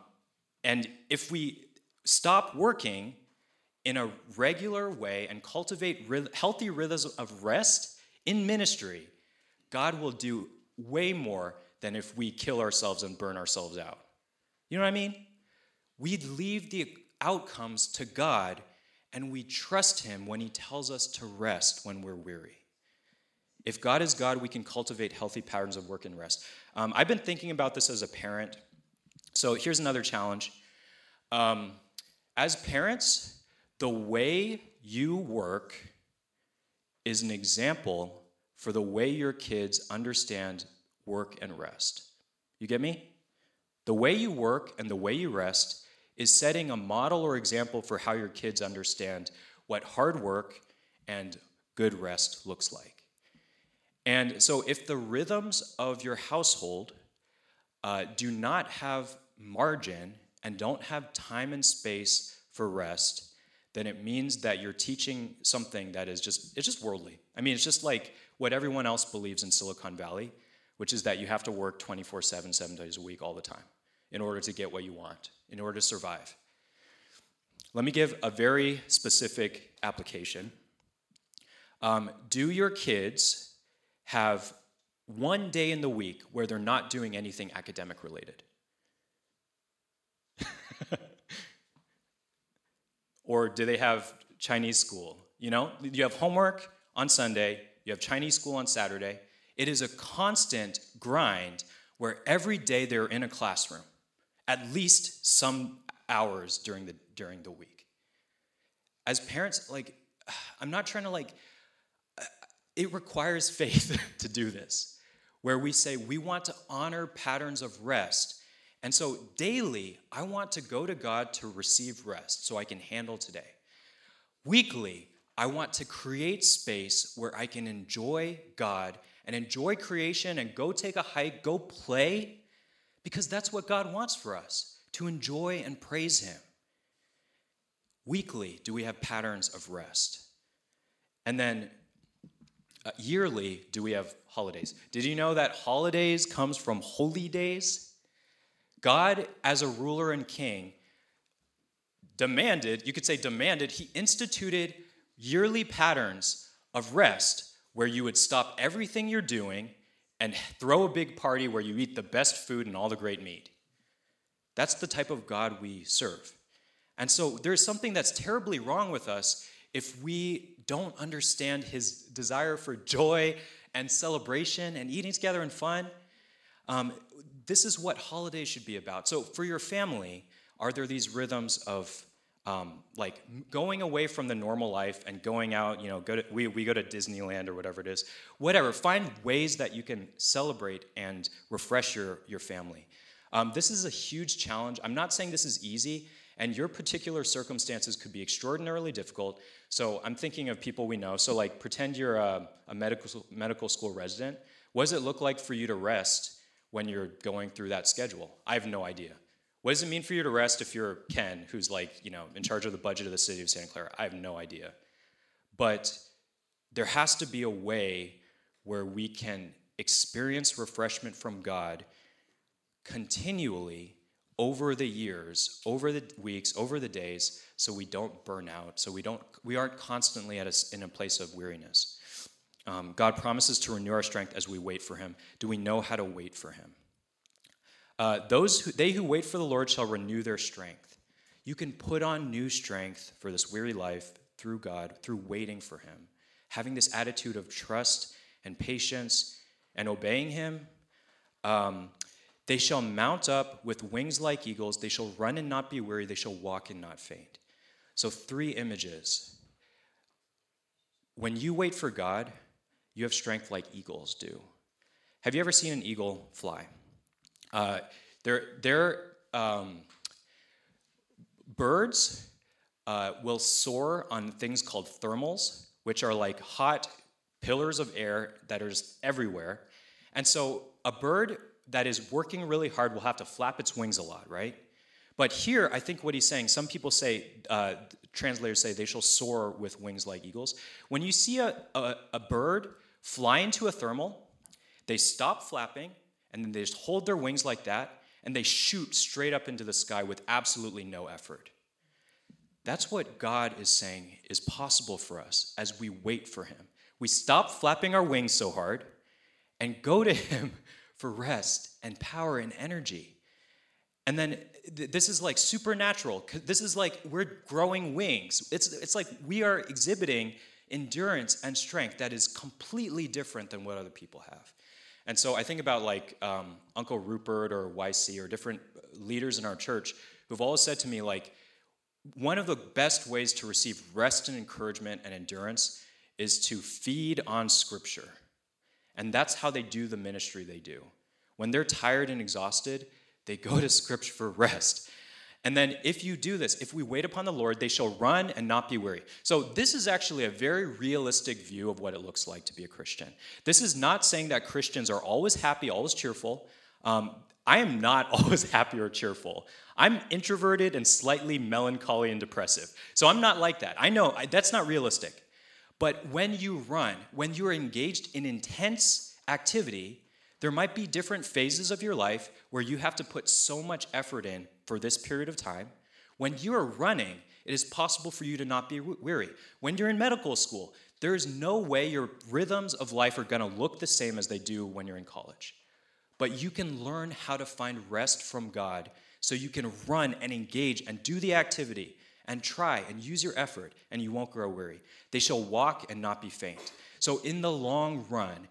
and if we stop working in a regular way and cultivate healthy rhythms of rest in ministry, God will do way more than if we kill ourselves and burn ourselves out. You know what I mean? We leave the outcomes to God and we trust Him when He tells us to rest when we're weary. If God is God, we can cultivate healthy patterns of work and rest. Um, I've been thinking about this as a parent. So here's another challenge. Um, as parents, the way you work is an example for the way your kids understand work and rest. You get me? The way you work and the way you rest is setting a model or example for how your kids understand what hard work and good rest looks like. And so, if the rhythms of your household uh, do not have margin and don't have time and space for rest, then it means that you're teaching something that is just it's just worldly. I mean, it's just like what everyone else believes in Silicon Valley, which is that you have to work 24/7 7 days a week all the time in order to get what you want, in order to survive. Let me give a very specific application. Um, do your kids have one day in the week where they're not doing anything academic related? Or do they have Chinese school? You know, you have homework on Sunday, you have Chinese school on Saturday. It is a constant grind where every day they're in a classroom at least some hours during the during the week as parents like i'm not trying to like it requires faith to do this where we say we want to honor patterns of rest. And so daily, I want to go to God to receive rest so I can handle today. Weekly, I want to create space where I can enjoy God and enjoy creation and go take a hike, go play, because that's what God wants for us to enjoy and praise Him. Weekly, do we have patterns of rest? And then uh, yearly, do we have holidays? Did you know that holidays comes from holy days? God, as a ruler and king, demanded, you could say demanded, he instituted yearly patterns of rest where you would stop everything you're doing and throw a big party where you eat the best food and all the great meat. That's the type of God we serve. And so there's something that's terribly wrong with us if we don't understand his desire for joy and celebration and eating together and fun. Um, this is what holidays should be about. So, for your family, are there these rhythms of um, like going away from the normal life and going out, you know, go to, we, we go to Disneyland or whatever it is, whatever. Find ways that you can celebrate and refresh your, your family. Um, this is a huge challenge. I'm not saying this is easy, and your particular circumstances could be extraordinarily difficult. So I'm thinking of people we know. So, like, pretend you're a, a medical, medical school resident. What does it look like for you to rest when you're going through that schedule? I have no idea. What does it mean for you to rest if you're Ken, who's like, you know, in charge of the budget of the city of Santa Clara? I have no idea. But there has to be a way where we can experience refreshment from God continually over the years, over the weeks, over the days, so we don't burn out, so we don't we aren't constantly at a, in a place of weariness. Um, God promises to renew our strength as we wait for Him. Do we know how to wait for Him? Uh, those who, they who wait for the Lord shall renew their strength. You can put on new strength for this weary life through God, through waiting for Him, having this attitude of trust and patience and obeying Him. Um, they shall mount up with wings like eagles. They shall run and not be weary. They shall walk and not faint. So, three images. When you wait for God, you have strength like eagles do. Have you ever seen an eagle fly? Uh, they're, they're um, birds uh, will soar on things called thermals, which are like hot pillars of air that are just everywhere. And so a bird that is working really hard will have to flap its wings a lot, right? But here, I think what he's saying, some people say, uh, translators say, they shall soar with wings like eagles. When you see a, a, a bird fly into a thermal, they stop flapping and then they just hold their wings like that and they shoot straight up into the sky with absolutely no effort. That's what God is saying is possible for us as we wait for Him. We stop flapping our wings so hard and go to Him for rest and power and energy. And then th- this is like supernatural. This is like we're growing wings. It's, it's like we are exhibiting endurance and strength that is completely different than what other people have. And so I think about like um, Uncle Rupert or YC or different leaders in our church who've always said to me, like, one of the best ways to receive rest and encouragement and endurance is to feed on Scripture. And that's how they do the ministry they do. When they're tired and exhausted, they go to Scripture for rest. And then, if you do this, if we wait upon the Lord, they shall run and not be weary. So, this is actually a very realistic view of what it looks like to be a Christian. This is not saying that Christians are always happy, always cheerful. Um, I am not always happy or cheerful. I'm introverted and slightly melancholy and depressive. So, I'm not like that. I know that's not realistic. But when you run, when you're engaged in intense activity, there might be different phases of your life where you have to put so much effort in for this period of time. When you are running, it is possible for you to not be weary. When you're in medical school, there is no way your rhythms of life are going to look the same as they do when you're in college. But you can learn how to find rest from God so you can run and engage and do the activity and try and use your effort and you won't grow weary. They shall walk and not be faint. So, in the long run,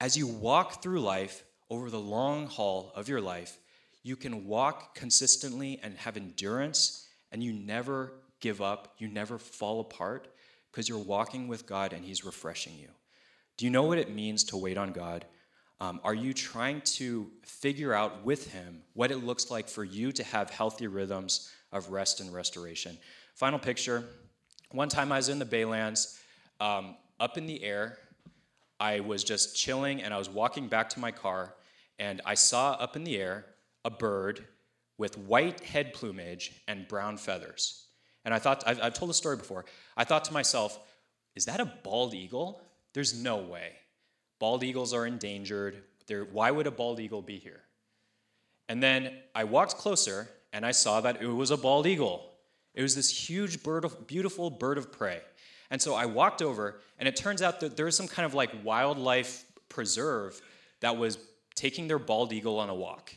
as you walk through life over the long haul of your life, you can walk consistently and have endurance, and you never give up, you never fall apart because you're walking with God and He's refreshing you. Do you know what it means to wait on God? Um, are you trying to figure out with Him what it looks like for you to have healthy rhythms of rest and restoration? Final picture. One time I was in the Baylands, um, up in the air. I was just chilling and I was walking back to my car, and I saw up in the air a bird with white head plumage and brown feathers. And I thought, I've, I've told the story before, I thought to myself, is that a bald eagle? There's no way. Bald eagles are endangered. They're, why would a bald eagle be here? And then I walked closer and I saw that it was a bald eagle. It was this huge bird of, beautiful bird of prey. And so I walked over, and it turns out that there was some kind of like wildlife preserve that was taking their bald eagle on a walk.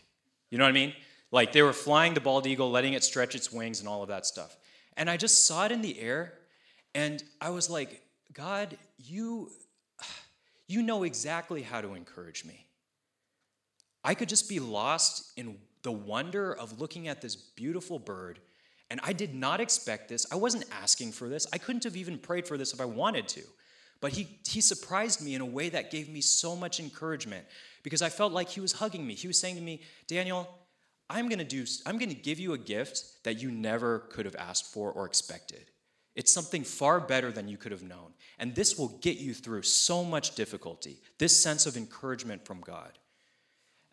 You know what I mean? Like they were flying the bald eagle, letting it stretch its wings and all of that stuff. And I just saw it in the air, and I was like, God, you, you know exactly how to encourage me. I could just be lost in the wonder of looking at this beautiful bird, and I did not expect this. I wasn't asking for this. I couldn't have even prayed for this if I wanted to. But he, he surprised me in a way that gave me so much encouragement because I felt like he was hugging me. He was saying to me, Daniel, I'm going to do I'm going to give you a gift that you never could have asked for or expected. It's something far better than you could have known. And this will get you through so much difficulty. This sense of encouragement from God.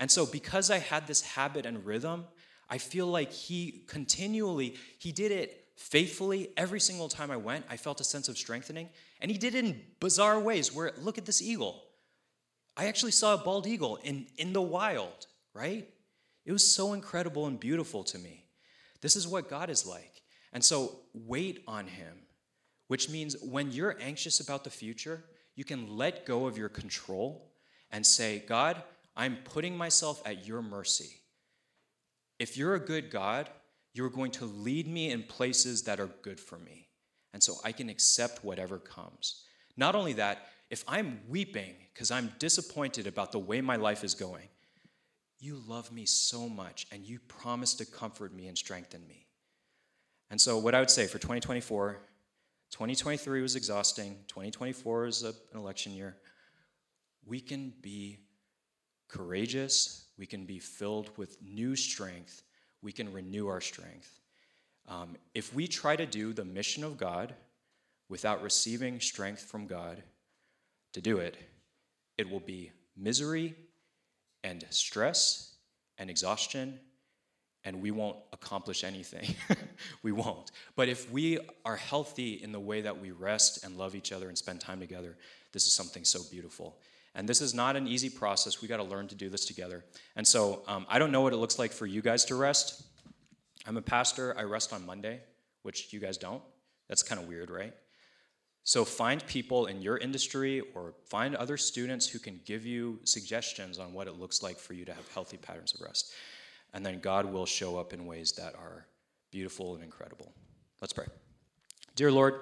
And so because I had this habit and rhythm, I feel like he continually he did it faithfully every single time I went. I felt a sense of strengthening, and he did it in bizarre ways where look at this eagle. I actually saw a bald eagle in in the wild, right? It was so incredible and beautiful to me. This is what God is like. And so wait on Him, which means when you're anxious about the future, you can let go of your control and say, God, I'm putting myself at your mercy. If you're a good God, you're going to lead me in places that are good for me. And so I can accept whatever comes. Not only that, if I'm weeping because I'm disappointed about the way my life is going, you love me so much, and you promise to comfort me and strengthen me. And so, what I would say for 2024, 2023 was exhausting, 2024 is an election year. We can be courageous, we can be filled with new strength, we can renew our strength. Um, if we try to do the mission of God without receiving strength from God to do it, it will be misery and stress and exhaustion, and we won't accomplish anything. we won't. But if we are healthy in the way that we rest and love each other and spend time together, this is something so beautiful. And this is not an easy process. We got to learn to do this together. And so um, I don't know what it looks like for you guys to rest. I'm a pastor. I rest on Monday, which you guys don't. That's kind of weird, right? So find people in your industry or find other students who can give you suggestions on what it looks like for you to have healthy patterns of rest. And then God will show up in ways that are beautiful and incredible. Let's pray. Dear Lord,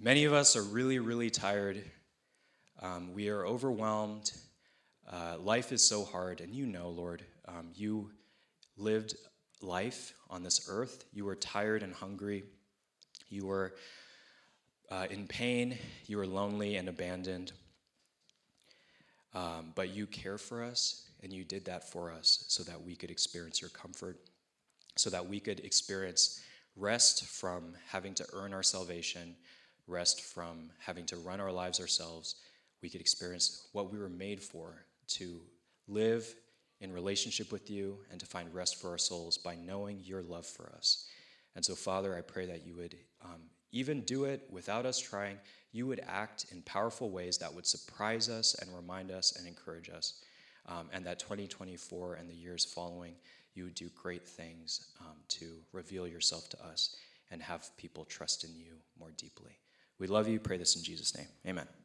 many of us are really, really tired. Um, we are overwhelmed. Uh, life is so hard, and you know, Lord, um, you lived life on this earth. You were tired and hungry. You were uh, in pain, you were lonely and abandoned. Um, but you care for us, and you did that for us so that we could experience your comfort, so that we could experience rest from having to earn our salvation, rest from having to run our lives ourselves. We could experience what we were made for to live in relationship with you and to find rest for our souls by knowing your love for us. And so, Father, I pray that you would um, even do it without us trying. You would act in powerful ways that would surprise us and remind us and encourage us. Um, and that 2024 and the years following, you would do great things um, to reveal yourself to us and have people trust in you more deeply. We love you. Pray this in Jesus' name. Amen.